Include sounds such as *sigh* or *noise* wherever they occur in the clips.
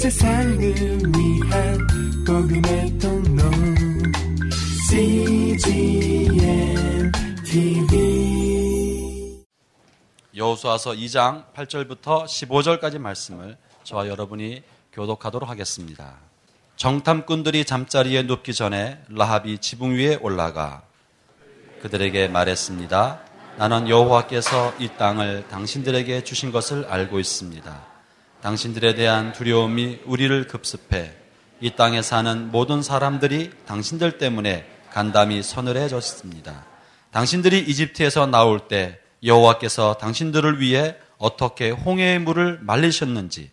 세상을 위한 복음의 통로 CGM TV 여호수아서 2장 8절부터 15절까지 말씀을 저와 여러분이 교독하도록 하겠습니다. 정탐꾼들이 잠자리에 눕기 전에 라합이 지붕 위에 올라가 그들에게 말했습니다. 나는 여호와께서 이 땅을 당신들에게 주신 것을 알고 있습니다. 당신들에 대한 두려움이 우리를 급습해 이 땅에 사는 모든 사람들이 당신들 때문에 간담이 서늘해졌습니다. 당신들이 이집트에서 나올 때 여호와께서 당신들을 위해 어떻게 홍해의 물을 말리셨는지,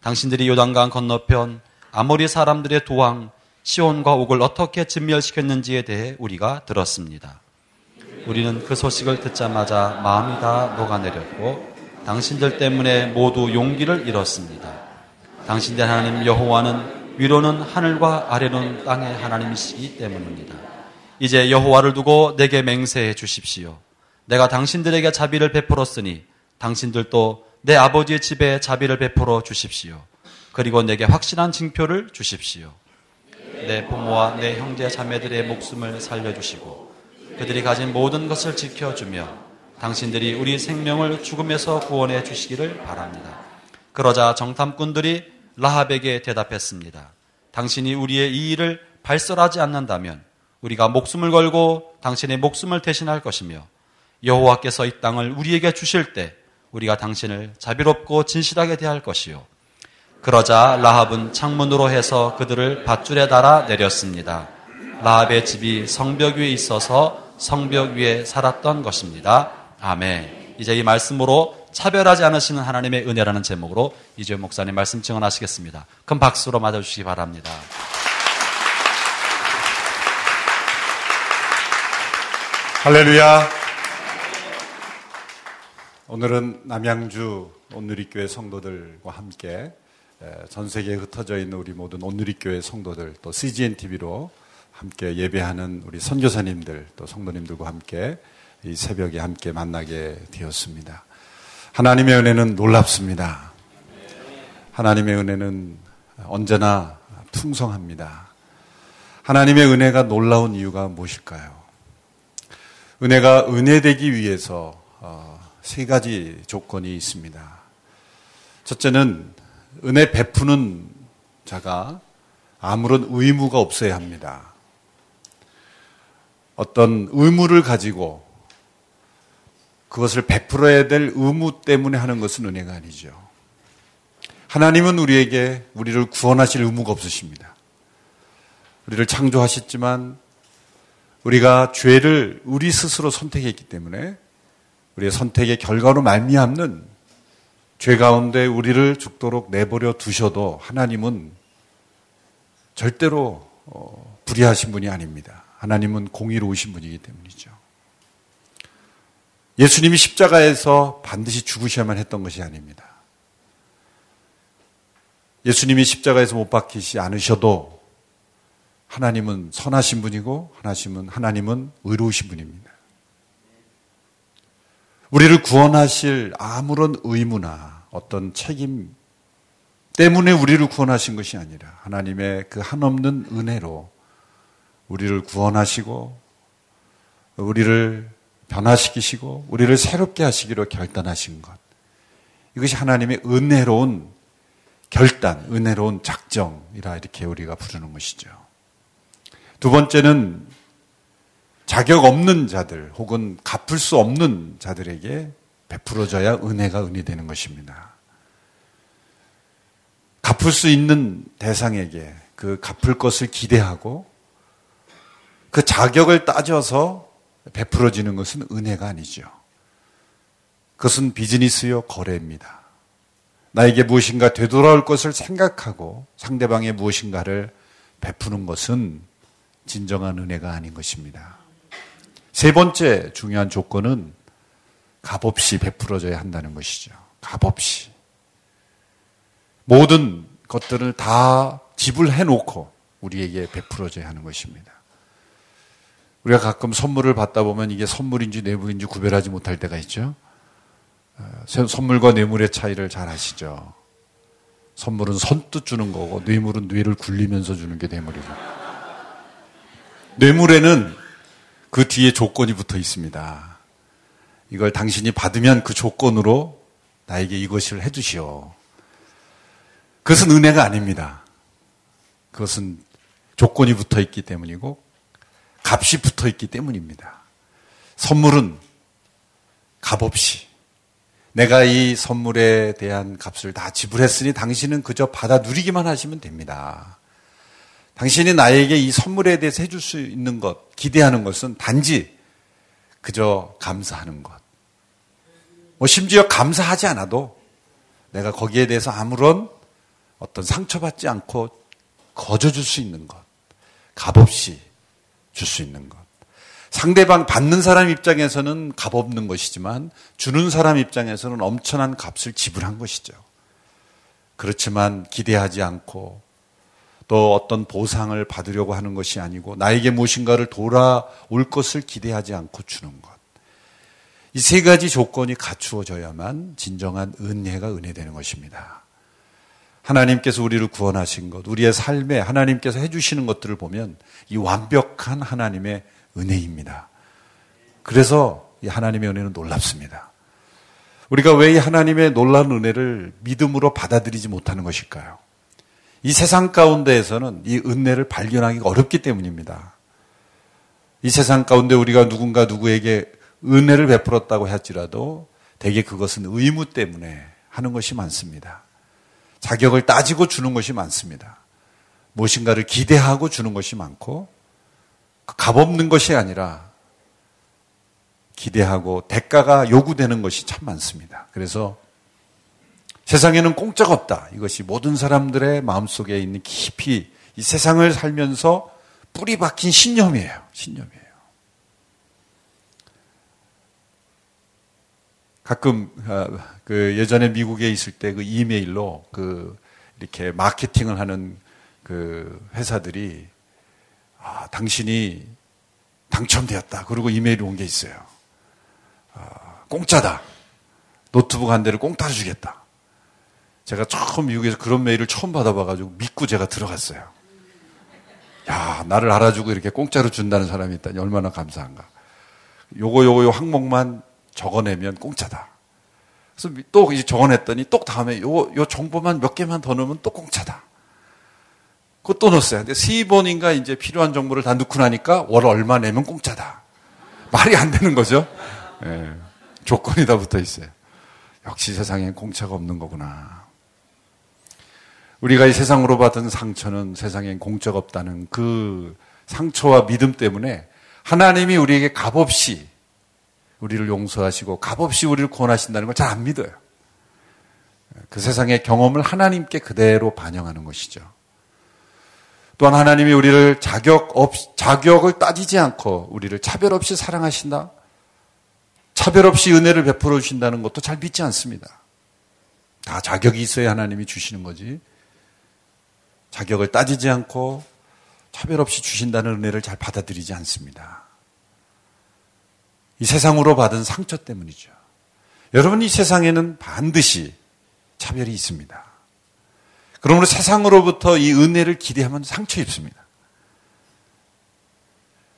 당신들이 요단강 건너편 아모리 사람들의 도왕 시온과 옥을 어떻게 진멸시켰는지에 대해 우리가 들었습니다. 우리는 그 소식을 듣자마자 마음이 다 녹아내렸고 당신들 때문에 모두 용기를 잃었습니다. 당신들 하나님 여호와는 위로는 하늘과 아래는 땅의 하나님이시기 때문입니다. 이제 여호와를 두고 내게 맹세해 주십시오. 내가 당신들에게 자비를 베풀었으니 당신들도 내 아버지의 집에 자비를 베풀어 주십시오. 그리고 내게 확실한 징표를 주십시오. 내 부모와 내 형제 자매들의 목숨을 살려주시고 그들이 가진 모든 것을 지켜주며 당신들이 우리 생명을 죽음에서 구원해 주시기를 바랍니다. 그러자 정탐꾼들이 라합에게 대답했습니다. 당신이 우리의 이 일을 발설하지 않는다면 우리가 목숨을 걸고 당신의 목숨을 대신할 것이며 여호와께서 이 땅을 우리에게 주실 때 우리가 당신을 자비롭고 진실하게 대할 것이요. 그러자 라합은 창문으로 해서 그들을 밧줄에 달아 내렸습니다. 라합의 집이 성벽 위에 있어서 성벽 위에 살았던 것입니다. 아멘. 이제 이 말씀으로 차별하지 않으시는 하나님의 은혜라는 제목으로 이주연 목사님 말씀 증언하시겠습니다. 큰 박수로 맞아주시기 바랍니다. 할렐루야. 오늘은 남양주 온누리교회 성도들과 함께 전 세계에 흩어져 있는 우리 모든 온누리교회 성도들 또 CGN TV로 함께 예배하는 우리 선교사님들 또 성도님들과 함께 이 새벽에 함께 만나게 되었습니다. 하나님의 은혜는 놀랍습니다. 하나님의 은혜는 언제나 풍성합니다. 하나님의 은혜가 놀라운 이유가 무엇일까요? 은혜가 은혜되기 위해서 어, 세 가지 조건이 있습니다. 첫째는 은혜 베푸는 자가 아무런 의무가 없어야 합니다. 어떤 의무를 가지고 그것을 베풀어야 될 의무 때문에 하는 것은 은혜가 아니죠. 하나님은 우리에게 우리를 구원하실 의무가 없으십니다. 우리를 창조하셨지만 우리가 죄를 우리 스스로 선택했기 때문에 우리의 선택의 결과로 말미암는 죄 가운데 우리를 죽도록 내버려 두셔도 하나님은 절대로 어, 불의하신 분이 아닙니다. 하나님은 공의로우신 분이기 때문이죠. 예수님이 십자가에서 반드시 죽으셔야만 했던 것이 아닙니다. 예수님이 십자가에서 못 박히지 않으셔도 하나님은 선하신 분이고 하나님은 하나님은 의로우신 분입니다. 우리를 구원하실 아무런 의무나 어떤 책임 때문에 우리를 구원하신 것이 아니라 하나님의 그 한없는 은혜로 우리를 구원하시고 우리를 변화시키시고 우리를 새롭게 하시기로 결단하신 것. 이것이 하나님의 은혜로운 결단, 은혜로운 작정이라 이렇게 우리가 부르는 것이죠. 두 번째는 자격 없는 자들 혹은 갚을 수 없는 자들에게 베풀어져야 은혜가 은이 되는 것입니다. 갚을 수 있는 대상에게 그 갚을 것을 기대하고 그 자격을 따져서 베풀어지는 것은 은혜가 아니죠. 그것은 비즈니스요 거래입니다. 나에게 무엇인가 되돌아올 것을 생각하고 상대방의 무엇인가를 베푸는 것은 진정한 은혜가 아닌 것입니다. 세 번째 중요한 조건은 값없이 베풀어져야 한다는 것이죠. 값없이. 모든 것들을 다 지불해 놓고 우리에게 베풀어져야 하는 것입니다. 우리가 가끔 선물을 받다 보면 이게 선물인지 뇌물인지 구별하지 못할 때가 있죠. 어, 선물과 뇌물의 차이를 잘 아시죠. 선물은 선뜻 주는 거고 뇌물은 뇌를 굴리면서 주는 게 뇌물이고. 뇌물에는 그 뒤에 조건이 붙어 있습니다. 이걸 당신이 받으면 그 조건으로 나에게 이것을 해주시오. 그것은 은혜가 아닙니다. 그것은 조건이 붙어 있기 때문이고 값이 붙어 있기 때문입니다. 선물은 값 없이 내가 이 선물에 대한 값을 다 지불했으니 당신은 그저 받아 누리기만 하시면 됩니다. 당신이 나에게 이 선물에 대해서 해줄 수 있는 것, 기대하는 것은 단지 그저 감사하는 것. 뭐 심지어 감사하지 않아도 내가 거기에 대해서 아무런 어떤 상처받지 않고 거저줄 수 있는 것. 값없이 줄 수 있는 것. 상대방 받는 사람 입장에서는 값 없는 것이지만 주는 사람 입장에서는 엄청난 값을 지불한 것이죠. 그렇지만 기대하지 않고 또 어떤 보상을 받으려고 하는 것이 아니고 나에게 무엇인가를 돌아올 것을 기대하지 않고 주는 것. 이 세 가지 조건이 갖추어져야만 진정한 은혜가 은혜되는 것입니다. 하나님께서 우리를 구원하신 것, 우리의 삶에 하나님께서 해주시는 것들을 보면 이 완벽한 하나님의 은혜입니다. 그래서 이 하나님의 은혜는 놀랍습니다. 우리가 왜 이 하나님의 놀라운 은혜를 믿음으로 받아들이지 못하는 것일까요? 이 세상 가운데에서는 이 은혜를 발견하기가 어렵기 때문입니다. 이 세상 가운데 우리가 누군가 누구에게 은혜를 베풀었다고 할지라도 대개 그것은 의무 때문에 하는 것이 많습니다. 자격을 따지고 주는 것이 많습니다. 무엇인가를 기대하고 주는 것이 많고 값없는 것이 아니라 기대하고 대가가 요구되는 것이 참 많습니다. 그래서 세상에는 공짜가 없다. 이것이 모든 사람들의 마음속에 있는 깊이 이 세상을 살면서 뿌리 박힌 신념이에요. 신념이에요. 가끔 어, 그 예전에 미국에 있을 때 그 이메일로 그 이렇게 마케팅을 하는 그 회사들이 아, 당신이 당첨되었다. 그리고 이메일이 온 게 있어요. 아, 공짜다. 노트북 한 대를 공짜로 주겠다. 제가 처음 미국에서 그런 메일을 처음 받아봐가지고 믿고 제가 들어갔어요. 야, 나를 알아주고 이렇게 공짜로 준다는 사람이 있다니 얼마나 감사한가. 요거, 요거, 요 항목만 적어내면 공짜다. 그래서 또 이제 적어냈더니 또 다음에 요, 요 정보만 몇 개만 더 넣으면 또 공짜다. 그것도 넣었어요. 근데 세 번인가 이제 필요한 정보를 다 넣고 나니까 월 얼마 내면 공짜다. 말이 안 되는 거죠. 예, 조건이 다 붙어 있어요. 역시 세상엔 공짜가 없는 거구나. 우리가 이 세상으로 받은 상처는 세상엔 공짜가 없다는 그 상처와 믿음 때문에 하나님이 우리에게 값없이 우리를 용서하시고 값없이 우리를 구원하신다는 걸 잘 안 믿어요. 그 세상의 경험을 하나님께 그대로 반영하는 것이죠. 또한 하나님이 우리를 자격 없, 자격을 따지지 않고 우리를 차별 없이 사랑하신다? 차별 없이 은혜를 베풀어 주신다는 것도 잘 믿지 않습니다. 다 자격이 있어야 하나님이 주시는 거지. 자격을 따지지 않고 차별 없이 주신다는 은혜를 잘 받아들이지 않습니다. 이 세상으로 받은 상처 때문이죠. 여러분, 이 세상에는 반드시 차별이 있습니다. 그러므로 세상으로부터 이 은혜를 기대하면 상처 입습니다.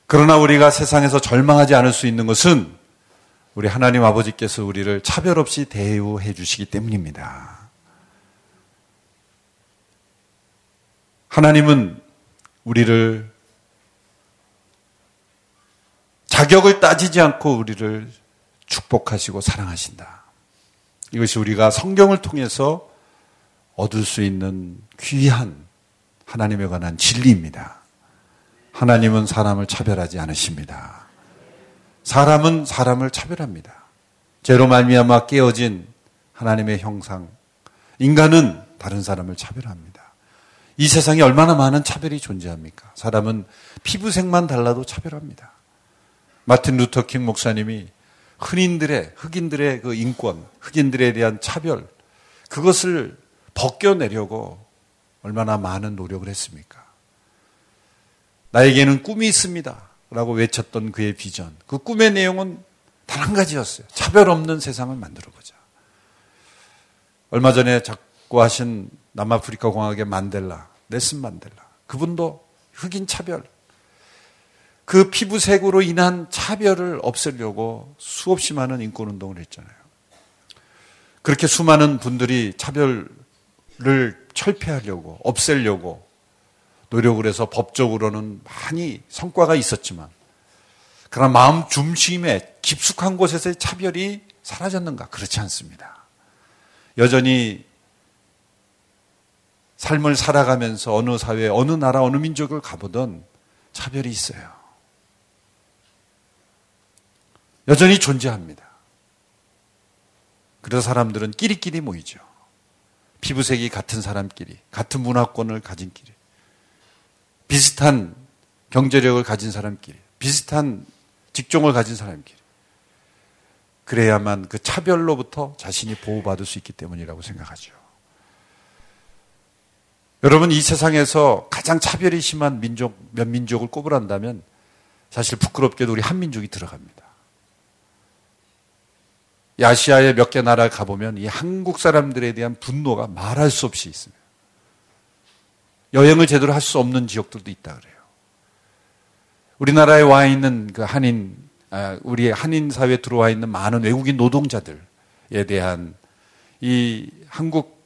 그러나 우리가 세상에서 절망하지 않을 수 있는 것은 우리 하나님 아버지께서 우리를 차별 없이 대우해 주시기 때문입니다. 하나님은 우리를 자격을 따지지 않고 우리를 축복하시고 사랑하신다. 이것이 우리가 성경을 통해서 얻을 수 있는 귀한 하나님에 관한 진리입니다. 하나님은 사람을 차별하지 않으십니다. 사람은 사람을 차별합니다. 죄로 말미암아 깨어진 하나님의 형상, 인간은 다른 사람을 차별합니다. 이 세상에 얼마나 많은 차별이 존재합니까? 사람은 피부색만 달라도 차별합니다. 마틴 루터 킹 목사님이 흔인들의 흑인들의 그 인권, 흑인들에 대한 차별 그것을 벗겨내려고 얼마나 많은 노력을 했습니까? 나에게는 꿈이 있습니다. 라고 외쳤던 그의 비전. 그 꿈의 내용은 단 한 가지였어요. 차별 없는 세상을 만들어 보자. 얼마 전에 작고하신 남아프리카 공화국의 만델라, 넬슨 만델라. 그분도 흑인 차별. 그 피부색으로 인한 차별을 없애려고 수없이 많은 인권 운동을 했잖아요. 그렇게 수많은 분들이 차별을 철폐하려고, 없애려고 노력을 해서 법적으로는 많이 성과가 있었지만, 그러나 마음 중심에 깊숙한 곳에서의 차별이 사라졌는가? 그렇지 않습니다. 여전히 삶을 살아가면서 어느 사회, 어느 나라, 어느 민족을 가보던 차별이 있어요. 여전히 존재합니다. 그래서 사람들은 끼리끼리 모이죠. 피부색이 같은 사람끼리, 같은 문화권을 가진 끼리, 비슷한 경제력을 가진 사람끼리, 비슷한 직종을 가진 사람끼리. 그래야만 그 차별로부터 자신이 보호받을 수 있기 때문이라고 생각하죠. 여러분, 이 세상에서 가장 차별이 심한 민족, 몇 민족을 꼽으란다면 사실 부끄럽게도 우리 한민족이 들어갑니다. 아시아의 몇 개 나라 가보면 이 한국 사람들에 대한 분노가 말할 수 없이 있습니다. 여행을 제대로 할 수 없는 지역들도 있다 그래요. 우리나라에 와 있는 그 한인, 아, 우리 한인 사회에 들어와 있는 많은 외국인 노동자들에 대한 이 한국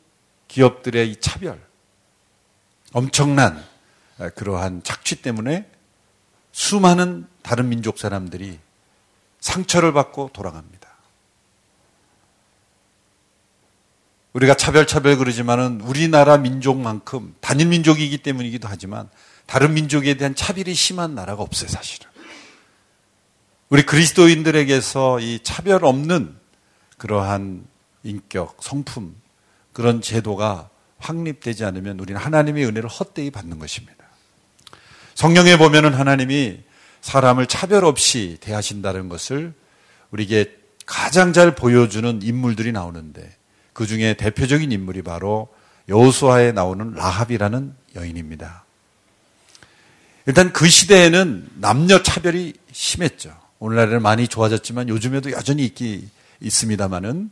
기업들의 이 차별, 엄청난 아, 그러한 착취 때문에 수많은 다른 민족 사람들이 상처를 받고 돌아갑니다. 우리가 차별 차별 그러지만은 우리나라 민족만큼 단일 민족이기 때문이기도 하지만 다른 민족에 대한 차별이 심한 나라가 없어요, 사실은. 우리 그리스도인들에게서 이 차별 없는 그러한 인격, 성품, 그런 제도가 확립되지 않으면 우리는 하나님의 은혜를 헛되이 받는 것입니다. 성경에 보면은 하나님이 사람을 차별 없이 대하신다는 것을 우리에게 가장 잘 보여주는 인물들이 나오는데 그 중에 대표적인 인물이 바로 여호수아에 나오는 라합이라는 여인입니다. 일단 그 시대에는 남녀 차별이 심했죠. 오늘날에는 많이 좋아졌지만 요즘에도 여전히 있기 있습니다만은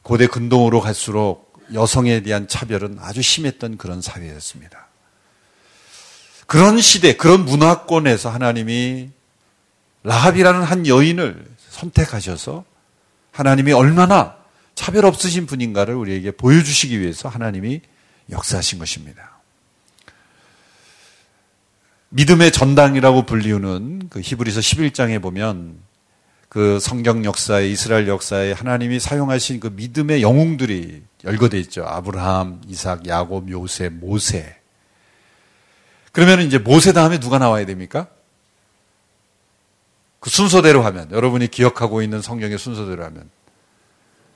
고대 근동으로 갈수록 여성에 대한 차별은 아주 심했던 그런 사회였습니다. 그런 시대, 그런 문화권에서 하나님이 라합이라는 한 여인을 선택하셔서 하나님이 얼마나 차별 없으신 분인가를 우리에게 보여주시기 위해서 하나님이 역사하신 것입니다. 믿음의 전당이라고 불리우는 그 히브리서 11장에 보면 그 성경 역사에 이스라엘 역사에 하나님이 사용하신 그 믿음의 영웅들이 열거돼 있죠. 아브라함, 이삭, 야곱, 요셉, 모세. 그러면 이제 모세 다음에 누가 나와야 됩니까? 그 순서대로 하면 여러분이 기억하고 있는 성경의 순서대로 하면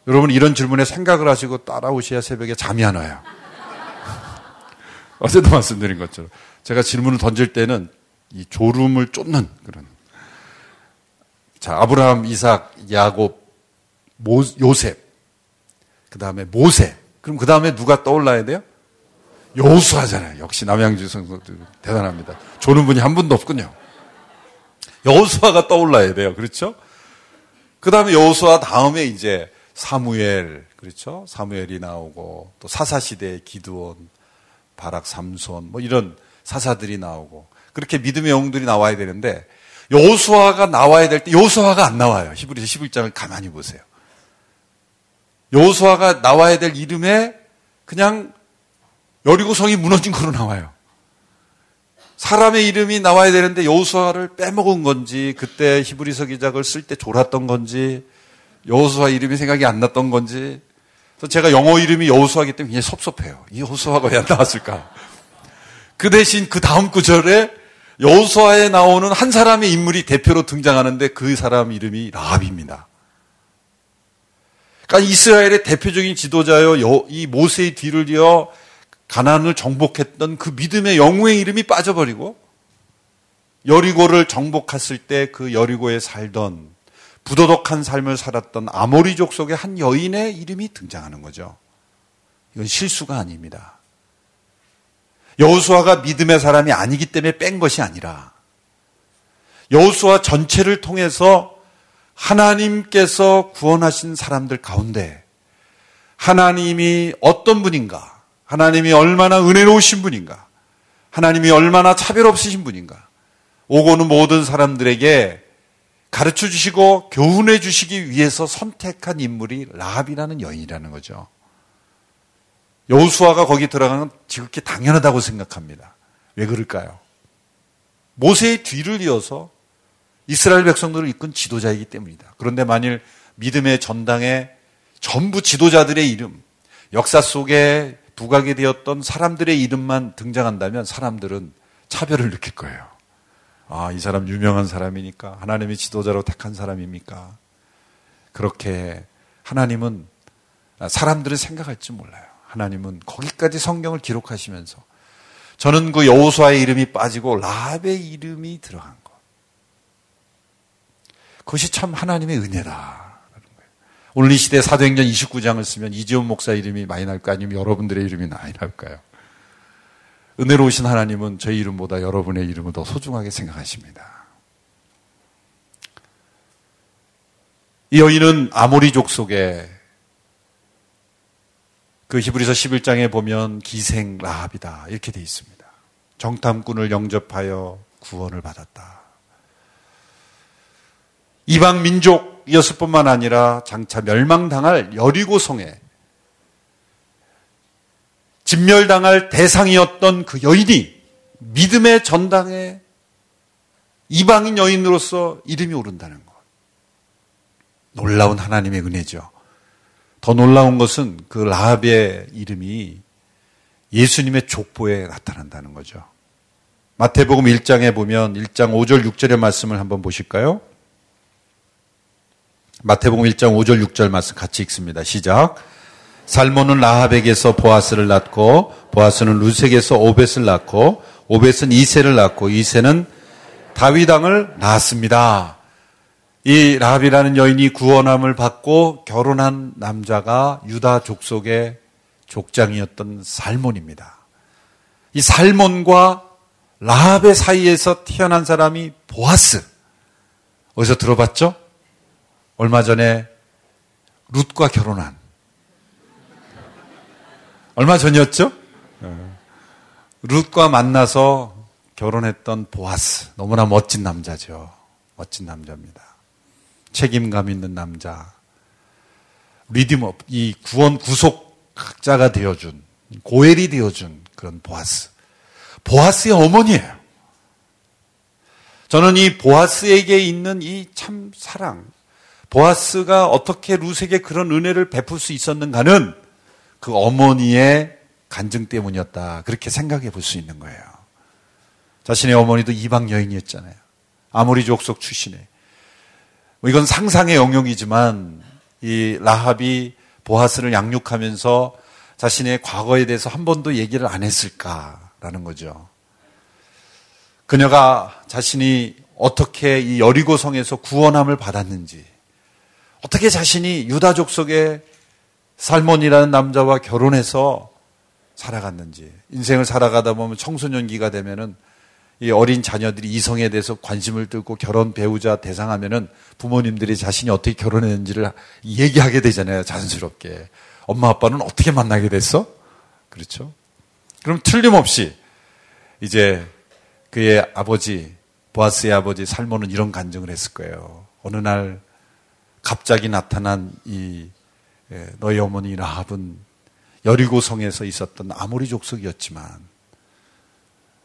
여러분 이런 질문에 생각을 하시고 따라오셔야 새벽에 잠이 안 와요. *laughs* 어제도 말씀드린 것처럼 제가 질문을 던질 때는 이 졸음을 쫓는 그런 자 아브라함, 이삭, 야곱, 모, 요셉 그 다음에 모세 그럼 그 다음에 누가 떠올라야 돼요? 여호수아잖아요. 역시 남양주 성도 대단합니다. 조는 분이 한 분도 없군요. 여호수아가 떠올라야 돼요. 그렇죠? 그 다음에 여호수아 다음에 이제 사무엘 그렇죠? 사무엘이 나오고 또 사사 시대의 기드온, 바락, 삼손 뭐 이런 사사들이 나오고 그렇게 믿음의 영웅들이 나와야 되는데 여호수아가 나와야 될때 여호수아가 안 나와요. 히브리서 11장을 가만히 보세요. 여호수아가 나와야 될 이름에 그냥 여리고성이 무너진 거로 나와요. 사람의 이름이 나와야 되는데 여호수아를 빼먹은 건지 그때 히브리서 기작을 쓸 때 졸았던 건지 여호수아 이름이 생각이 안 났던 건지 또 제가 영어 이름이 여호수아기 때문에 굉장히 섭섭해요. 이 여호수아가 왜 안 나왔을까? 그 대신 그 다음 구절에 여호수아에 나오는 한 사람의 인물이 대표로 등장하는데 그 사람 이름이 라합입니다. 그러니까 이스라엘의 대표적인 지도자요, 이 모세의 뒤를 이어 가난을 정복했던 그 믿음의 영웅의 이름이 빠져버리고 여리고를 정복했을 때 그 여리고에 살던 부도덕한 삶을 살았던 아모리족 속의 한 여인의 이름이 등장하는 거죠. 이건 실수가 아닙니다. 여호수아가 믿음의 사람이 아니기 때문에 뺀 것이 아니라 여호수아 전체를 통해서 하나님께서 구원하신 사람들 가운데 하나님이 어떤 분인가? 하나님이 얼마나 은혜로우신 분인가? 하나님이 얼마나 차별 없으신 분인가? 오고는 모든 사람들에게 가르쳐 주시고 교훈해 주시기 위해서 선택한 인물이 라합이라는 여인이라는 거죠. 여호수아가 거기 들어가는 지극히 당연하다고 생각합니다. 왜 그럴까요? 모세의 뒤를 이어서 이스라엘 백성들을 이끈 지도자이기 때문이다. 그런데 만일 믿음의 전당에 전부 지도자들의 이름, 역사 속에 부각이 되었던 사람들의 이름만 등장한다면 사람들은 차별을 느낄 거예요. 아, 이 사람 유명한 사람이니까 하나님이 지도자로 택한 사람입니까? 그렇게 하나님은 사람들은 생각할지 몰라요. 하나님은 거기까지 성경을 기록하시면서 저는 그 여호수아의 이름이 빠지고 라합의 이름이 들어간 것. 그것이 참 하나님의 은혜다. 오늘 이 시대 사도행전 29장을 쓰면 이지훈 목사 이름이 많이 날까 아니면 여러분들의 이름이 많이 날까요? 은혜로우신 하나님은 저희 이름보다 여러분의 이름을 더 소중하게 생각하십니다. 이 여인은 아모리 족속의 그 히브리서 11장에 보면 기생 라합이다 이렇게 돼 있습니다. 정탐꾼을 영접하여 구원을 받았다. 이방 민족이었을 뿐만 아니라 장차 멸망당할 여리고 성에 진멸당할 대상이었던 그 여인이 믿음의 전당에 이방인 여인으로서 이름이 오른다는 것. 놀라운 하나님의 은혜죠. 더 놀라운 것은 그 라합의 이름이 예수님의 족보에 나타난다는 거죠. 마태복음 1장에 보면 1장 5절 6절의 말씀을 한번 보실까요? 마태복음 1장 5절 6절 말씀 같이 읽습니다. 시작. 살몬은 라합에게서 보아스를 낳고 보아스는 루색에서 오벳을 낳고 오벳은 이세를 낳고 이세는 다윗왕을 낳았습니다. 이 라합이라는 여인이 구원함을 받고 결혼한 남자가 유다 족속의 족장이었던 살몬입니다. 이 살몬과 라합의 사이에서 태어난 사람이 보아스. 어디서 들어봤죠? 얼마 전에 룻과 결혼한 얼마 전이었죠? 룻과 만나서 결혼했던 보아스. 너무나 멋진 남자죠. 멋진 남자입니다. 책임감 있는 남자. 리디머, 이 구원 구속자가 되어준, 고엘이 되어준 그런 보아스. 보아스의 어머니예요. 저는 이 보아스에게 있는 이 참 사랑, 보아스가 어떻게 루색에 그런 은혜를 베풀 수 있었는가는 그 어머니의 간증 때문이었다. 그렇게 생각해 볼 수 있는 거예요. 자신의 어머니도 이방 여인이었잖아요. 아모리 족속 출신에. 뭐 이건 상상의 영역이지만 이 라합이 보아스를 양육하면서 자신의 과거에 대해서 한 번도 얘기를 안 했을까라는 거죠. 그녀가 자신이 어떻게 이 여리고성에서 구원함을 받았는지, 어떻게 자신이 유다족 속에 살몬이라는 남자와 결혼해서 살아갔는지 인생을 살아가다 보면 청소년기가 되면은 이 어린 자녀들이 이성에 대해서 관심을 들고 결혼 배우자 대상하면은 부모님들이 자신이 어떻게 결혼했는지를 얘기하게 되잖아요 자연스럽게 엄마 아빠는 어떻게 만나게 됐어? 그렇죠? 그럼 틀림없이 이제 그의 아버지 보아스의 아버지 살몬은 이런 간증을 했을 거예요. 어느 날 갑자기 나타난 이 예, 너희 어머니 라합은 여리고성에서 있었던 아모리 족속이었지만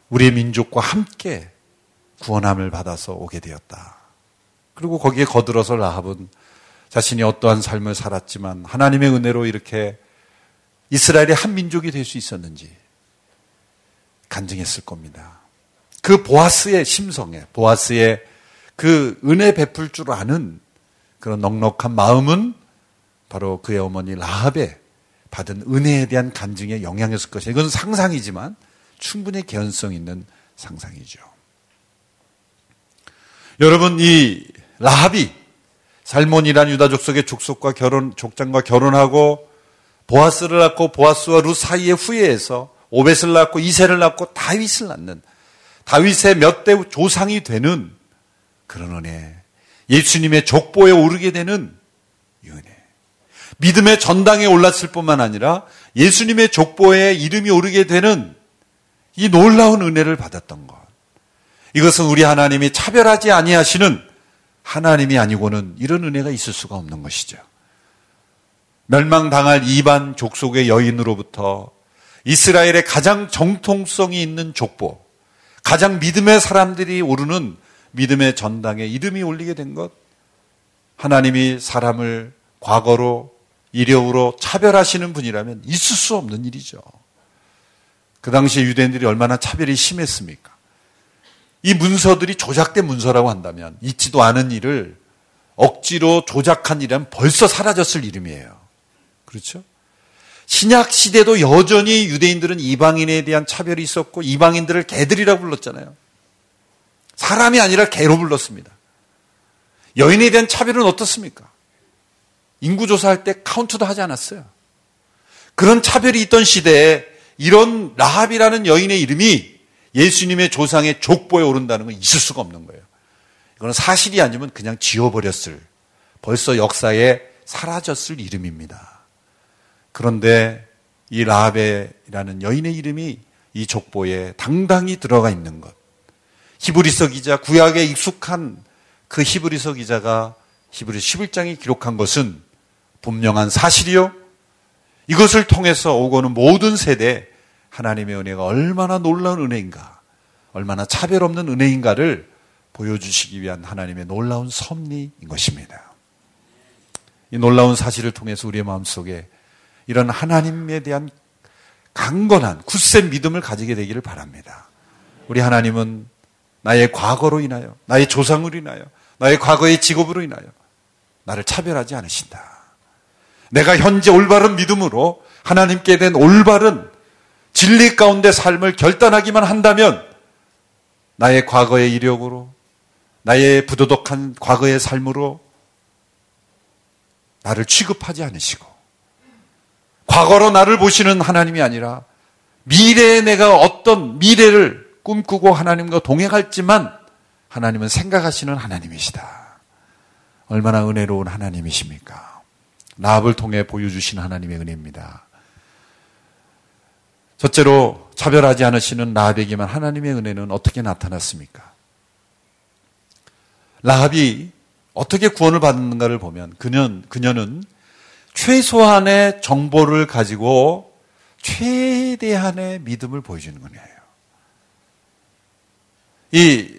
우리의 민족과 함께 구원함을 받아서 오게 되었다. 그리고 거기에 거들어서 라합은 자신이 어떠한 삶을 살았지만 하나님의 은혜로 이렇게 이스라엘의 한 민족이 될 수 있었는지 간증했을 겁니다. 그 보아스의 심성에, 보아스의 그 은혜 베풀 줄 아는 그런 넉넉한 마음은 바로 그의 어머니 라합의 받은 은혜에 대한 간증의 영향이었을 것이다. 이건 상상이지만 충분히 개연성 있는 상상이죠. 여러분 이 라합이 살몬이란 유다 족 속의 족속과 결혼 족장과 결혼하고 보아스를 낳고 보아스와 루 사이의 후예에서 오벳을 낳고 이세를 낳고 다윗을 낳는 다윗의 몇 대 조상이 되는 그런 은혜 예수님의 족보에 오르게 되는 은혜 믿음의 전당에 올랐을 뿐만 아니라 예수님의 족보에 이름이 오르게 되는 이 놀라운 은혜를 받았던 것. 이것은 우리 하나님이 차별하지 아니하시는 하나님이 아니고는 이런 은혜가 있을 수가 없는 것이죠. 멸망당할 이반 족속의 여인으로부터 이스라엘의 가장 정통성이 있는 족보, 가장 믿음의 사람들이 오르는 믿음의 전당에 이름이 올리게 된 것, 하나님이 사람을 과거로, 이력으로 차별하시는 분이라면 있을 수 없는 일이죠. 그 당시에 유대인들이 얼마나 차별이 심했습니까? 이 문서들이 조작된 문서라고 한다면 있지도 않은 일을 억지로 조작한 일이라면 벌써 사라졌을 이름이에요. 그렇죠? 신약 시대도 여전히 유대인들은 이방인에 대한 차별이 있었고 이방인들을 개들이라고 불렀잖아요. 사람이 아니라 개로 불렀습니다. 여인에 대한 차별은 어떻습니까? 인구조사할 때 카운트도 하지 않았어요. 그런 차별이 있던 시대에 이런 라합이라는 여인의 이름이 예수님의 조상의 족보에 오른다는 건 있을 수가 없는 거예요. 이거는 사실이 아니면 그냥 지워버렸을, 벌써 역사에 사라졌을 이름입니다. 그런데 이 라합이라는 여인의 이름이 이 족보에 당당히 들어가 있는 것. 히브리서 기자, 구약에 익숙한 그 히브리서 기자가 히브리 11장에 기록한 것은 분명한 사실이요. 이것을 통해서 오고는 모든 세대 하나님의 은혜가 얼마나 놀라운 은혜인가, 얼마나 차별 없는 은혜인가를 보여주시기 위한 하나님의 놀라운 섭리인 것입니다. 이 놀라운 사실을 통해서 우리의 마음속에 이런 하나님에 대한 강건한 굳센 믿음을 가지게 되기를 바랍니다. 우리 하나님은 나의 과거로 인하여, 나의 조상으로 인하여, 나의 과거의 직업으로 인하여 나를 차별하지 않으신다. 내가 현재 올바른 믿음으로 하나님께 된 올바른 진리 가운데 삶을 결단하기만 한다면 나의 과거의 이력으로, 나의 부도덕한 과거의 삶으로 나를 취급하지 않으시고, 과거로 나를 보시는 하나님이 아니라 미래에 내가 어떤 미래를 꿈꾸고 하나님과 동행할지만 하나님은 생각하시는 하나님이시다. 얼마나 은혜로운 하나님이십니까? 나합을 통해 보여주신 하나님의 은혜입니다. 첫째로 차별하지 않으시는 라합에게만 하나님의 은혜는 어떻게 나타났습니까? 라합이 어떻게 구원을 받는가를 보면 그녀, 그녀는 최소한의 정보를 가지고 최대한의 믿음을 보여주는 거예요. 이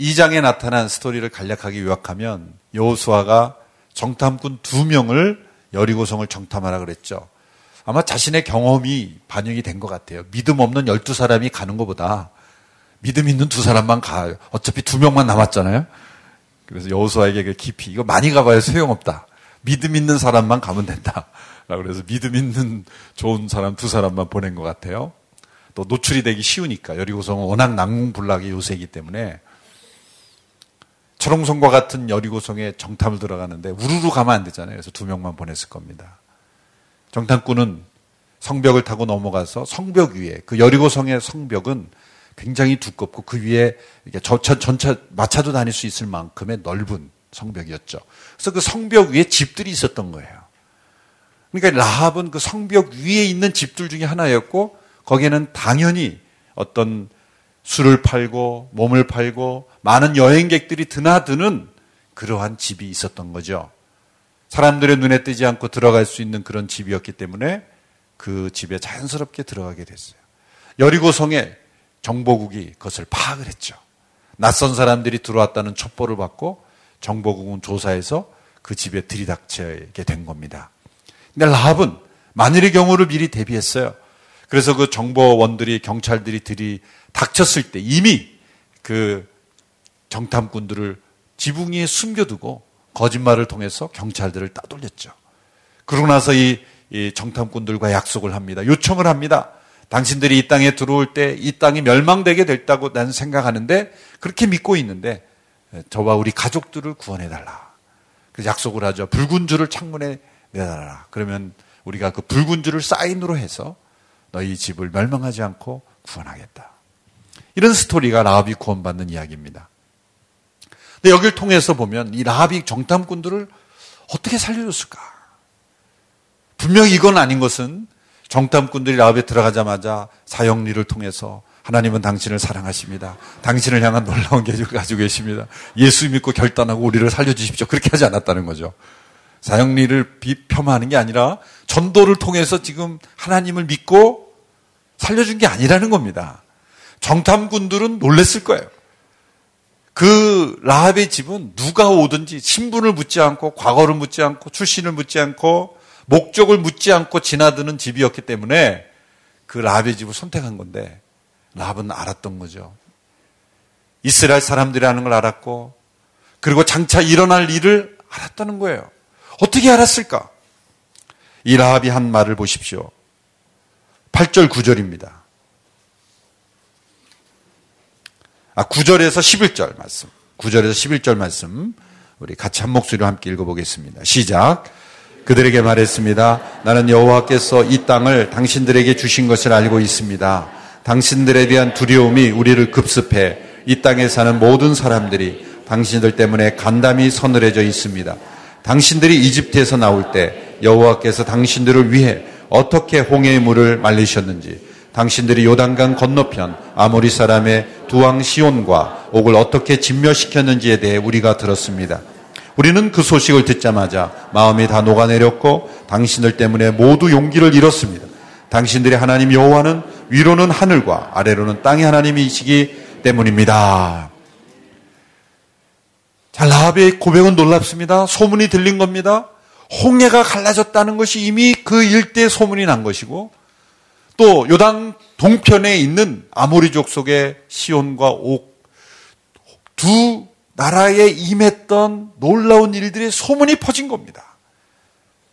2장에 나타난 스토리를 간략하게 요약하면 여호수아가 정탐꾼 두 명을 여리고성을 정탐하라 그랬죠. 아마 자신의 경험이 반영이 된 것 같아요. 믿음 없는 12사람이 가는 것보다 믿음 있는 두 사람만 가. 어차피 두 명만 남았잖아요. 그래서 여호수아에게 그 깊이 이거 많이 가봐야 소용없다. 믿음 있는 사람만 가면 된다. 그래서 믿음 있는 좋은 사람 두 사람만 보낸 것 같아요. 또 노출이 되기 쉬우니까 여리고성은 워낙 난공불락의 요새이기 때문에 철옹성과 같은 여리고성에 정탐을 들어가는데 우르르 가면 안 되잖아요. 그래서 두 명만 보냈을 겁니다. 정탐꾼은 성벽을 타고 넘어가서 성벽 위에 그 여리고성의 성벽은 굉장히 두껍고 그 위에 전차, 전차 마차도 다닐 수 있을 만큼의 넓은 성벽이었죠. 그래서 그 성벽 위에 집들이 있었던 거예요. 그러니까 라합은 그 성벽 위에 있는 집들 중에 하나였고 거기에는 당연히 어떤 술을 팔고 몸을 팔고 많은 여행객들이 드나드는 그러한 집이 있었던 거죠. 사람들의 눈에 띄지 않고 들어갈 수 있는 그런 집이었기 때문에 그 집에 자연스럽게 들어가게 됐어요. 여리고성에 정보국이 그것을 파악을 했죠. 낯선 사람들이 들어왔다는 첩보를 받고 정보국은 조사해서 그 집에 들이닥치게 된 겁니다. 근데 라합은 만일의 경우를 미리 대비했어요. 그래서 그 정보원들이 경찰들이 들이 닥쳤을 때 이미 그 정탐꾼들을 지붕 위에 숨겨두고 거짓말을 통해서 경찰들을 따돌렸죠. 그러고 나서 이, 이 정탐꾼들과 약속을 합니다. 요청을 합니다. 당신들이 이 땅에 들어올 때 이 땅이 멸망되게 됐다고 나는 생각하는데 그렇게 믿고 있는데 저와 우리 가족들을 구원해 달라. 그래서 약속을 하죠. 붉은 줄을 창문에 내달라. 그러면 우리가 그 붉은 줄을 사인으로 해서 너희 집을 멸망하지 않고 구원하겠다. 이런 스토리가 라합이 구원받는 이야기입니다. 근데 여기를 통해서 보면 이 라합이 정탐꾼들을 어떻게 살려줬을까? 분명 이건 아닌 것은 정탐꾼들이 라합에 들어가자마자 사형리를 통해서 하나님은 당신을 사랑하십니다. 당신을 향한 놀라운 계획을 가지고 계십니다. 예수 믿고 결단하고 우리를 살려주십시오. 그렇게 하지 않았다는 거죠. 사형리를 폄하하는 게 아니라 전도를 통해서 지금 하나님을 믿고 살려준 게 아니라는 겁니다. 정탐꾼들은 놀랬을 거예요. 그 라합의 집은 누가 오든지 신분을 묻지 않고 과거를 묻지 않고 출신을 묻지 않고 목적을 묻지 않고 지나드는 집이었기 때문에 그 라합의 집을 선택한 건데 라합은 알았던 거죠. 이스라엘 사람들이라는 걸 알았고 그리고 장차 일어날 일을 알았다는 거예요. 어떻게 알았을까? 이 라합이 한 말을 보십시오. 8절 9절입니다. 아, 9절에서 11절 말씀. 9절에서 11절 말씀. 우리 같이 한 목소리로 함께 읽어보겠습니다. 시작. 그들에게 말했습니다. 나는 여호와께서 이 땅을 당신들에게 주신 것을 알고 있습니다. 당신들에 대한 두려움이 우리를 급습해 이 땅에 사는 모든 사람들이 당신들 때문에 간담이 서늘해져 있습니다. 당신들이 이집트에서 나올 때 여호와께서 당신들을 위해 어떻게 홍해의 물을 말리셨는지 당신들이 요단강 건너편 아모리 사람의 두왕 시온과 옥을 어떻게 진멸시켰는지에 대해 우리가 들었습니다. 우리는 그 소식을 듣자마자 마음이 다 녹아내렸고 당신들 때문에 모두 용기를 잃었습니다. 당신들의 하나님 여호와는 위로는 하늘과 아래로는 땅의 하나님이시기 때문입니다. 자, 라합의 고백은 놀랍습니다. 소문이 들린 겁니다. 홍해가 갈라졌다는 것이 이미 그 일대 소문이 난 것이고 또 요단 동편에 있는 아모리족 속의 시온과 옥 두 나라에 임했던 놀라운 일들의 소문이 퍼진 겁니다.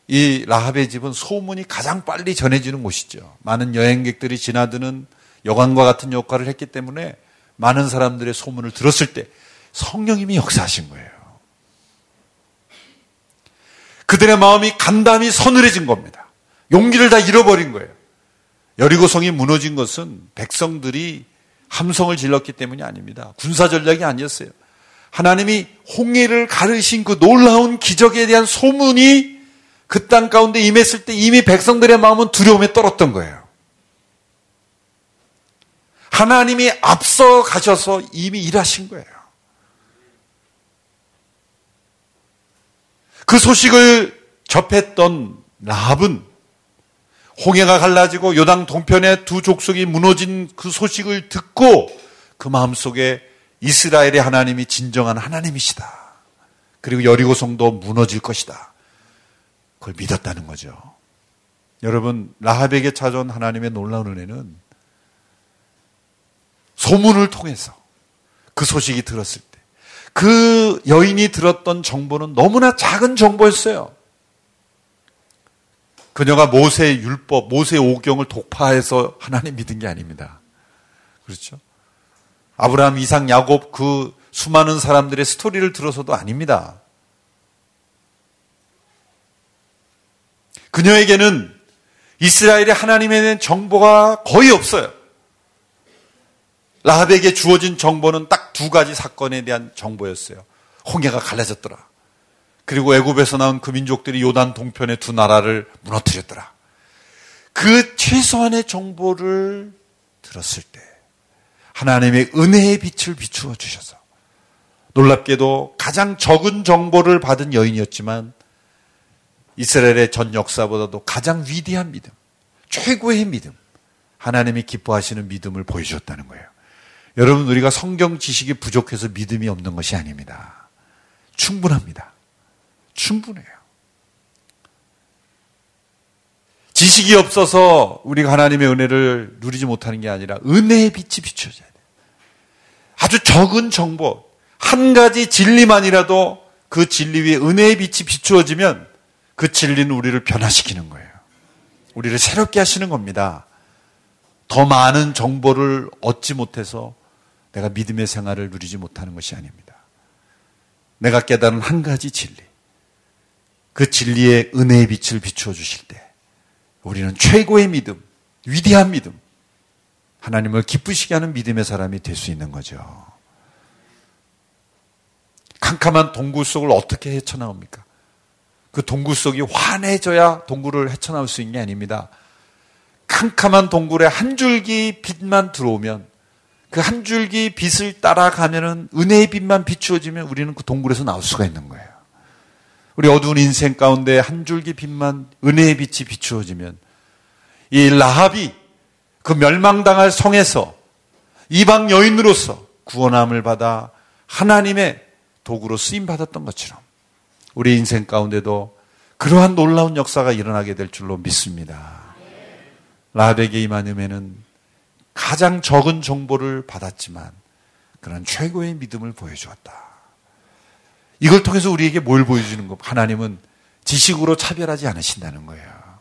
이 라합의 집은 소문이 가장 빨리 전해지는 곳이죠. 많은 여행객들이 지나드는 여관과 같은 역할을 했기 때문에 많은 사람들의 소문을 들었을 때 성령님이 역사하신 거예요. 그들의 마음이 간담이 서늘해진 겁니다. 용기를 다 잃어버린 거예요. 여리고성이 무너진 것은 백성들이 함성을 질렀기 때문이 아닙니다. 군사 전략이 아니었어요. 하나님이 홍해를 가르신 그 놀라운 기적에 대한 소문이 그 땅 가운데 임했을 때 이미 백성들의 마음은 두려움에 떨었던 거예요. 하나님이 앞서 가셔서 이미 일하신 거예요. 그 소식을 접했던 라합은 홍해가 갈라지고 요당 동편의 두 족속이 무너진 그 소식을 듣고 그 마음속에 이스라엘의 하나님이 진정한 하나님이시다. 그리고 여리고성도 무너질 것이다. 그걸 믿었다는 거죠. 여러분 라합에게 찾아온 하나님의 놀라운 은혜는 소문을 통해서 그 소식이 들었을 그 여인이 들었던 정보는 너무나 작은 정보였어요. 그녀가 모세의 율법, 모세의 오경을 독파해서 하나님 믿은 게 아닙니다. 그렇죠? 아브라함, 이상, 야곱 그 수많은 사람들의 스토리를 들어서도 아닙니다. 그녀에게는 이스라엘의 하나님에 대한 정보가 거의 없어요. 라합에게 주어진 정보는 딱 두 가지 사건에 대한 정보였어요. 홍해가 갈라졌더라. 그리고 애굽에서 나온 그 민족들이 요단 동편의 두 나라를 무너뜨렸더라. 그 최소한의 정보를 들었을 때 하나님의 은혜의 빛을 비추어 주셔서 놀랍게도 가장 적은 정보를 받은 여인이었지만 이스라엘의 전 역사보다도 가장 위대한 믿음, 최고의 믿음, 하나님이 기뻐하시는 믿음을 보여주었다는 거예요. 여러분, 우리가 성경 지식이 부족해서 믿음이 없는 것이 아닙니다. 충분합니다. 충분해요. 지식이 없어서 우리가 하나님의 은혜를 누리지 못하는 게 아니라 은혜의 빛이 비춰져야 돼요. 아주 적은 정보, 한 가지 진리만이라도 그 진리 위에 은혜의 빛이 비추어지면 그 진리는 우리를 변화시키는 거예요. 우리를 새롭게 하시는 겁니다. 더 많은 정보를 얻지 못해서 내가 믿음의 생활을 누리지 못하는 것이 아닙니다. 내가 깨달은 한 가지 진리. 그 진리의 은혜의 빛을 비추어 주실 때 우리는 최고의 믿음, 위대한 믿음, 하나님을 기쁘시게 하는 믿음의 사람이 될 수 있는 거죠. 캄캄한 동굴 속을 어떻게 헤쳐나옵니까? 그 동굴 속이 환해져야 동굴을 헤쳐나올 수 있는 게 아닙니다. 캄캄한 동굴에 한 줄기 빛만 들어오면 그 한 줄기 빛을 따라가면은 은혜의 빛만 비추어지면 우리는 그 동굴에서 나올 수가 있는 거예요. 우리 어두운 인생 가운데 한 줄기 빛만 은혜의 빛이 비추어지면 이 라합이 그 멸망당할 성에서 이방 여인으로서 구원함을 받아 하나님의 도구로 쓰임 받았던 것처럼 우리 인생 가운데도 그러한 놀라운 역사가 일어나게 될 줄로 믿습니다. 라합에게 임한 은혜는 가장 적은 정보를 받았지만 그런 최고의 믿음을 보여주었다. 이걸 통해서 우리에게 뭘 보여주는 것? 하나님은 지식으로 차별하지 않으신다는 거예요.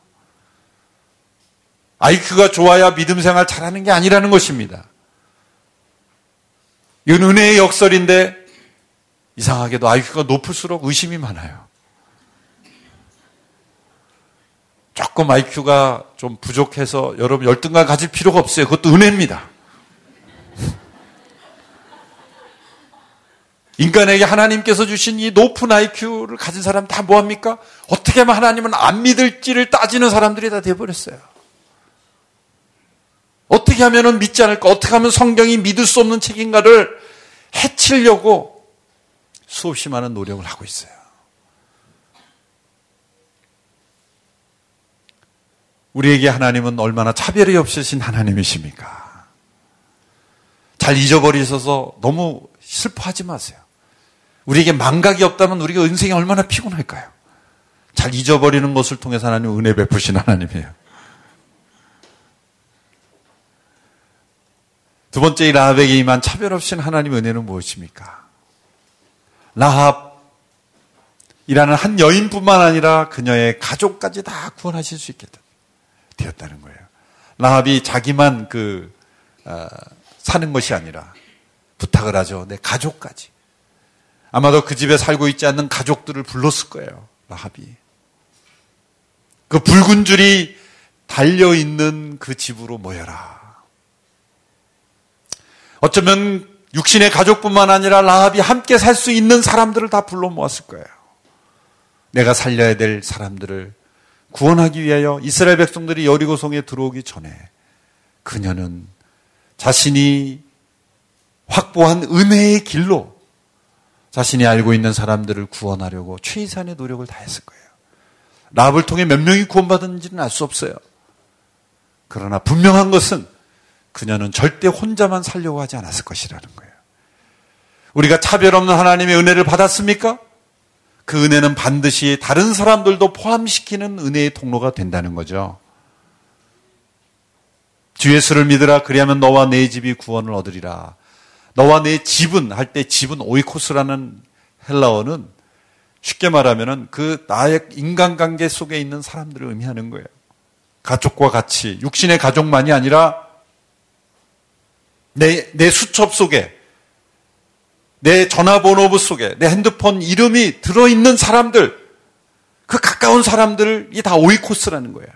아이큐가 좋아야 믿음 생활 잘하는 게 아니라는 것입니다. 이건 은혜의 역설인데 이상하게도 아이큐가 높을수록 의심이 많아요. 조금 IQ가 좀 부족해서 여러분 열등감 가질 필요가 없어요. 그것도 은혜입니다. 인간에게 하나님께서 주신 이 높은 IQ를 가진 사람 다 뭐합니까? 어떻게 하면 하나님은 안 믿을지를 따지는 사람들이 다 돼버렸어요. 어떻게 하면 믿지 않을까? 어떻게 하면 성경이 믿을 수 없는 책인가를 해치려고 수없이 많은 노력을 하고 있어요. 우리에게 하나님은 얼마나 차별이 없으신 하나님이십니까? 잘 잊어버리셔서 너무 슬퍼하지 마세요. 우리에게 망각이 없다면 우리가 인생이 얼마나 피곤할까요? 잘 잊어버리는 것을 통해서 하나님 은혜 베푸신 하나님이에요. 두 번째 이 라합에게 임한 차별 없인 하나님 은혜는 무엇입니까? 라합이라는 한 여인뿐만 아니라 그녀의 가족까지 다 구원하실 수 있겠다. 되었다는 거예요. 라합이 자기만 그 어, 사는 것이 아니라 부탁을 하죠. 내 가족까지. 아마도 그 집에 살고 있지 않는 가족들을 불렀을 거예요. 라합이. 그 붉은 줄이 달려 있는 그 집으로 모여라. 어쩌면 육신의 가족뿐만 아니라 라합이 함께 살 수 있는 사람들을 다 불러 모았을 거예요. 내가 살려야 될 사람들을 구원하기 위하여 이스라엘 백성들이 여리고성에 들어오기 전에 그녀는 자신이 확보한 은혜의 길로 자신이 알고 있는 사람들을 구원하려고 최이산의 노력을 다했을 거예요. 라합을 통해 몇 명이 구원받았는지는 알 수 없어요. 그러나 분명한 것은 그녀는 절대 혼자만 살려고 하지 않았을 것이라는 거예요. 우리가 차별 없는 하나님의 은혜를 받았습니까? 그 은혜는 반드시 다른 사람들도 포함시키는 은혜의 통로가 된다는 거죠. 주 예수를 믿으라 그리하면 너와 내 집이 구원을 얻으리라. 너와 내 집은 할 때 집은 오이코스라는 헬라어는 쉽게 말하면은 그 나의 인간관계 속에 있는 사람들을 의미하는 거예요. 가족과 같이 육신의 가족만이 아니라 내, 내 수첩 속에 내 전화번호부 속에 내 핸드폰 이름이 들어있는 사람들, 그 가까운 사람들이 다 오이코스라는 거예요.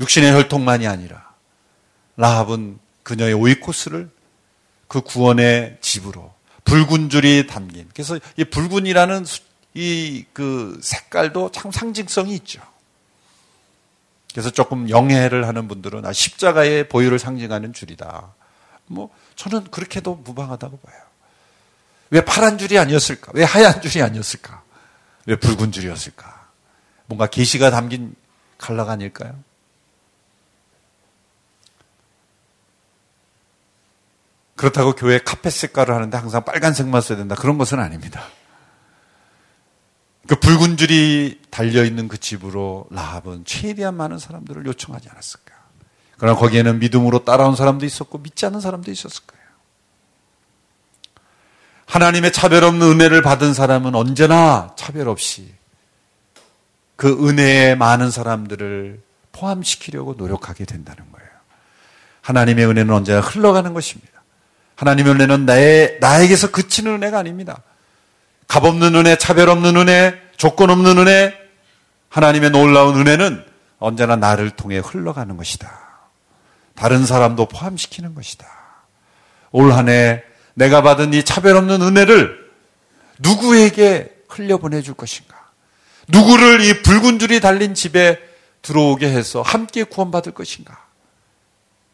육신의 혈통만이 아니라 라합은 그녀의 오이코스를 그 구원의 집으로 붉은 줄이 담긴. 그래서 이 붉은이라는 이 그 색깔도 참 상징성이 있죠. 그래서 조금 영해를 하는 분들은 아, 십자가의 보혈을 상징하는 줄이다. 뭐 저는 그렇게도 무방하다고 봐요. 왜 파란 줄이 아니었을까? 왜 하얀 줄이 아니었을까? 왜 붉은 줄이었을까? 뭔가 계시가 담긴 칼라가 아닐까요? 그렇다고 교회 카펫 색깔을 하는데 항상 빨간색만 써야 된다. 그런 것은 아닙니다. 그 붉은 줄이 달려있는 그 집으로 라합은 최대한 많은 사람들을 요청하지 않았을까. 그러나 거기에는 믿음으로 따라온 사람도 있었고 믿지 않는 사람도 있었을 거예요. 하나님의 차별 없는 은혜를 받은 사람은 언제나 차별 없이 그 은혜에 많은 사람들을 포함시키려고 노력하게 된다는 거예요. 하나님의 은혜는 언제나 흘러가는 것입니다. 하나님의 은혜는 나의, 나에게서 그치는 은혜가 아닙니다. 값없는 은혜, 차별 없는 은혜, 조건 없는 은혜, 하나님의 놀라운 은혜는 언제나 나를 통해 흘러가는 것이다. 다른 사람도 포함시키는 것이다. 올 한 해 내가 받은 이 차별 없는 은혜를 누구에게 흘려보내 줄 것인가? 누구를 이 붉은 줄이 달린 집에 들어오게 해서 함께 구원받을 것인가?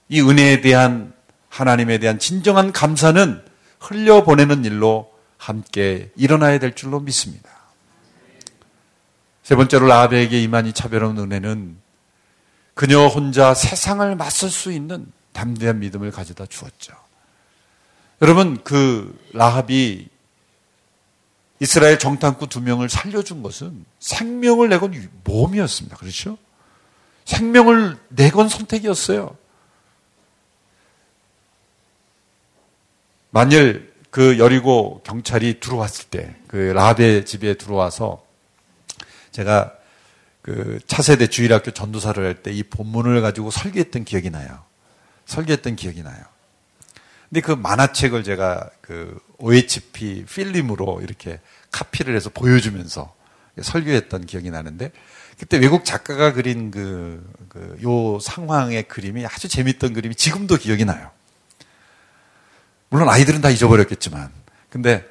이 은혜에 대한 하나님에 대한 진정한 감사는 흘려보내는 일로 함께 일어나야 될 줄로 믿습니다. 세 번째로 라합에게 임한 이 차별한 은혜는 그녀 혼자 세상을 맞설 수 있는 담대한 믿음을 가져다 주었죠. 여러분, 그 라합이 이스라엘 정탐꾼 두 명을 살려준 것은 생명을 내건 모험이었습니다. 그렇죠? 생명을 내건 선택이었어요. 만일 그 여리고 경찰이 들어왔을 때, 그 라합의 집에 들어와서 제가 그 차세대 주일학교 전도사를 할 때 이 본문을 가지고 설교했던 기억이 나요. 설교했던 기억이 나요. 근데 그 만화책을 제가 그 OHP 필름으로 이렇게 카피를 해서 보여주면서 설교했던 기억이 나는데 그때 외국 작가가 그린 그, 그, 요 상황의 그림이 아주 재밌던 그림이 지금도 기억이 나요. 물론 아이들은 다 잊어버렸겠지만. 근데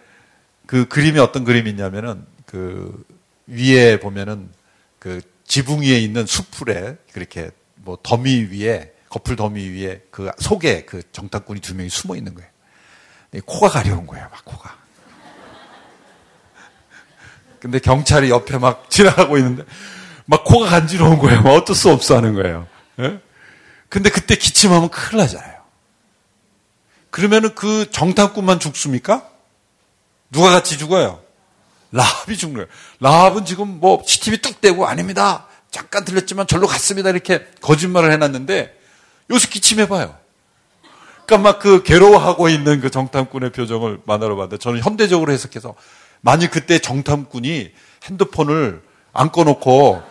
그 그림이 어떤 그림이냐면은 그 위에 보면은 그 지붕 위에 있는 수풀에 그렇게 뭐 더미 위에 거풀 더미 위에 그 속에 그 정탐꾼이 두 명이 숨어 있는 거예요. 코가 가려운 거예요, 막 코가. 근데 경찰이 옆에 막 지나가고 있는데 막 코가 간지러운 거예요. 막 어쩔 수 없어 하는 거예요. 예? 근데 그때 기침하면 큰일 나잖아요. 그러면은 그 정탐꾼만 죽습니까? 누가 같이 죽어요? 라합이 죽는 거예요. 라합은 지금 뭐 CCTV 뚝 떼고 아닙니다. 잠깐 들렸지만 절로 갔습니다. 이렇게 거짓말을 해놨는데 여기서 기침해봐요. 그러니까 막 그 괴로워하고 있는 그 정탐꾼의 표정을 만화로 봤는데 저는 현대적으로 해석해서 만일 그때 정탐꾼이 핸드폰을 안 꺼놓고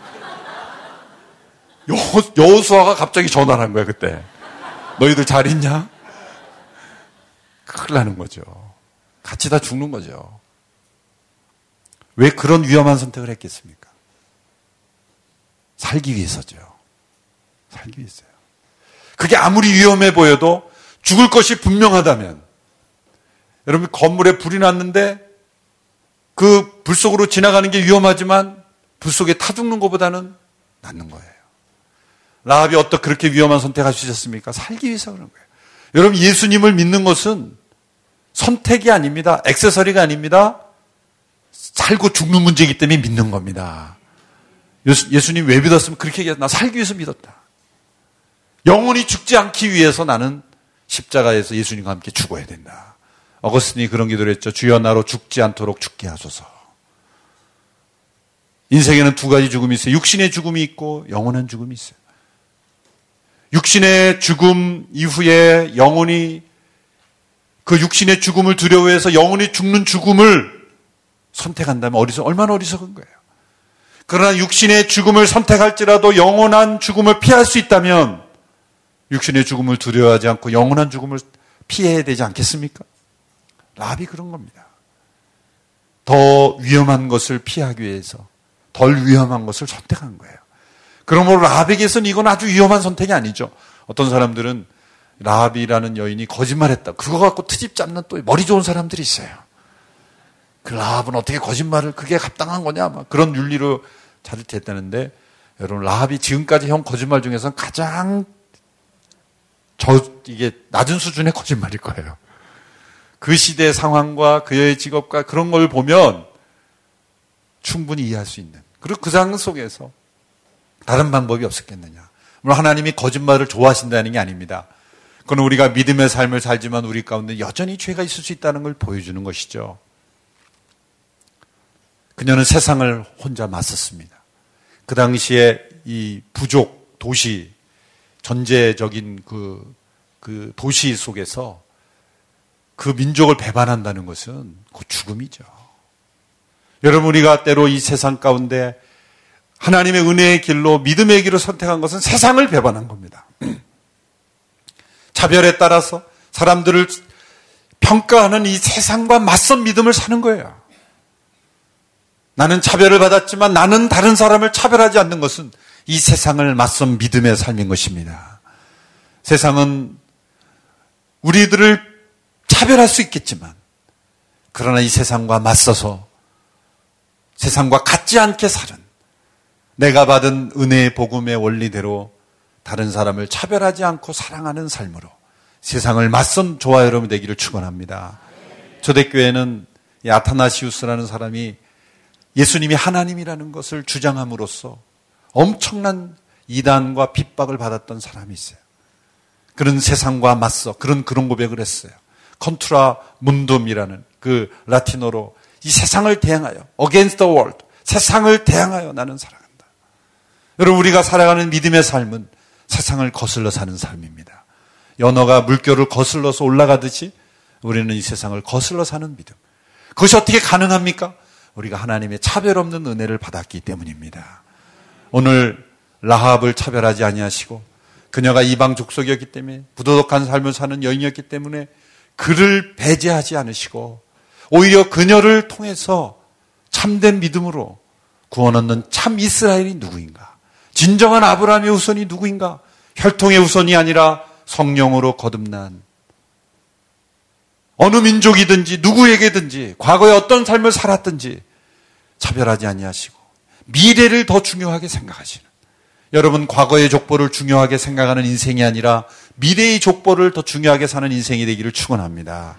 여, 수아가 갑자기 전화를 한 거야 그때. 너희들 잘 있냐? 큰일 나는 거죠. 같이 다 죽는 거죠. 왜 그런 위험한 선택을 했겠습니까? 살기 위해서죠. 살기 위해서요. 그게 아무리 위험해 보여도 죽을 것이 분명하다면 여러분 건물에 불이 났는데 그 불 속으로 지나가는 게 위험하지만 불 속에 타 죽는 것보다는 낫는 거예요. 라합이 어떻게 그렇게 위험한 선택할 수 있었습니까? 살기 위해서 그런 거예요. 여러분 예수님을 믿는 것은 선택이 아닙니다. 액세서리가 아닙니다. 살고 죽는 문제이기 때문에 믿는 겁니다. 예수, 님왜 믿었으면 그렇게 얘기해서 나 살기 위해서 믿었다. 영원히 죽지 않기 위해서 나는 십자가에서 예수님과 함께 죽어야 된다. 어거스틴이 그런 기도를 했죠. 주여 나로 죽지 않도록 죽게 하소서. 인생에는 두 가지 죽음이 있어요. 육신의 죽음이 있고 영원한 죽음이 있어요. 육신의 죽음 이후에 영원히 그 육신의 죽음을 두려워해서 영원히 죽는 죽음을 선택한다면 어리석, 얼마나 어리석은 거예요. 그러나 육신의 죽음을 선택할지라도 영원한 죽음을 피할 수 있다면 육신의 죽음을 두려워하지 않고 영원한 죽음을 피해야 되지 않겠습니까? 라비 그런 겁니다. 더 위험한 것을 피하기 위해서 덜 위험한 것을 선택한 거예요. 그러므로 라합에게서는 이건 아주 위험한 선택이 아니죠. 어떤 사람들은 라합이라는 여인이 거짓말했다. 그거 갖고 트집 잡는 또 머리 좋은 사람들이 있어요. 그 라합은 어떻게 거짓말을 그게 합당한 거냐? 막 그런 윤리로 자칫했다는데 여러분 라합이 지금까지 형 거짓말 중에서 가장 저 이게 낮은 수준의 거짓말일 거예요. 그 시대 상황과 그의 직업과 그런 걸 보면 충분히 이해할 수 있는. 그리고 그 상황 속에서 다른 방법이 없었겠느냐. 물론 하나님이 거짓말을 좋아하신다는 게 아닙니다. 그건 우리가 믿음의 삶을 살지만 우리 가운데 여전히 죄가 있을 수 있다는 걸 보여주는 것이죠. 그녀는 세상을 혼자 맞섰습니다. 그 당시에 이 부족, 도시, 전제적인 그, 그 도시 속에서 그 민족을 배반한다는 것은 그 죽음이죠. 여러분, 우리가 때로 이 세상 가운데 하나님의 은혜의 길로 믿음의 길을 선택한 것은 세상을 배반한 겁니다. *clears throat* 차별에 따라서 사람들을 평가하는 이 세상과 맞선 믿음을 사는 거예요. 나는 차별을 받았지만 나는 다른 사람을 차별하지 않는 것은 이 세상을 맞선 믿음의 삶인 것입니다. 세상은 우리들을 차별할 수 있겠지만, 그러나 이 세상과 맞서서 세상과 같지 않게 사는 내가 받은 은혜의 복음의 원리대로 다른 사람을 차별하지 않고 사랑하는 삶으로 세상을 맞선 저와 여러분 되기를 축원합니다. 초대교회는 아타나시우스라는 사람이 예수님이 하나님이라는 것을 주장함으로써 엄청난 이단과 핍박을 받았던 사람이 있어요. 그런 세상과 맞서 그런 그런 고백을 했어요. 컨트라 문돔이라는 그 라틴어로 이 세상을 대항하여 against the world 세상을 대항하여 나는 살아간다. 여러분 우리가 살아가는 믿음의 삶은 세상을 거슬러 사는 삶입니다. 연어가 물결을 거슬러서 올라가듯이 우리는 이 세상을 거슬러 사는 믿음. 그것이 어떻게 가능합니까? 우리가 하나님의 차별 없는 은혜를 받았기 때문입니다. 오늘 라합을 차별하지 아니하시고 그녀가 이방 족속이었기 때문에 부도덕한 삶을 사는 여인이었기 때문에 그를 배제하지 않으시고 오히려 그녀를 통해서 참된 믿음으로 구원 얻는 참 이스라엘이 누구인가? 진정한 아브라함의 후손이 누구인가? 혈통의 후손이 아니라 성령으로 거듭난 어느 민족이든지 누구에게든지 과거에 어떤 삶을 살았든지 차별하지 아니하시고 미래를 더 중요하게 생각하시는 여러분 과거의 족보를 중요하게 생각하는 인생이 아니라 미래의 족보를 더 중요하게 사는 인생이 되기를 축원합니다.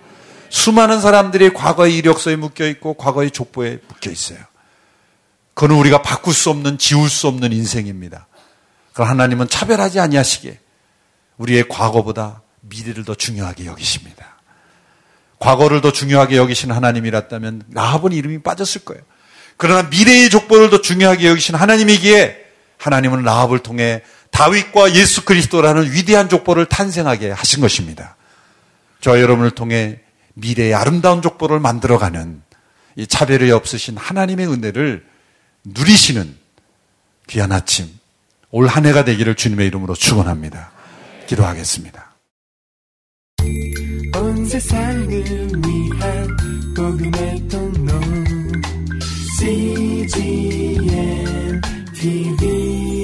수많은 사람들이 과거의 이력서에 묶여 있고 과거의 족보에 묶여 있어요. 그건 우리가 바꿀 수 없는 지울 수 없는 인생입니다. 그 하나님은 차별하지 아니하시게 우리의 과거보다 미래를 더 중요하게 여기십니다. 과거를 더 중요하게 여기신 하나님이랐다면 라합은 이름이 빠졌을 거예요. 그러나 미래의 족보를 더 중요하게 여기신 하나님이기에 하나님은 라합을 통해 다윗과 예수 그리스도라는 위대한 족보를 탄생하게 하신 것입니다. 저 여러분을 통해 미래의 아름다운 족보를 만들어가는 이 차별이 없으신 하나님의 은혜를 누리시는 귀한 아침, 올 한 해가 되기를 주님의 이름으로 축원합니다. 기도하겠습니다. 온 세상을 위한 복음의 통로 CGM TV.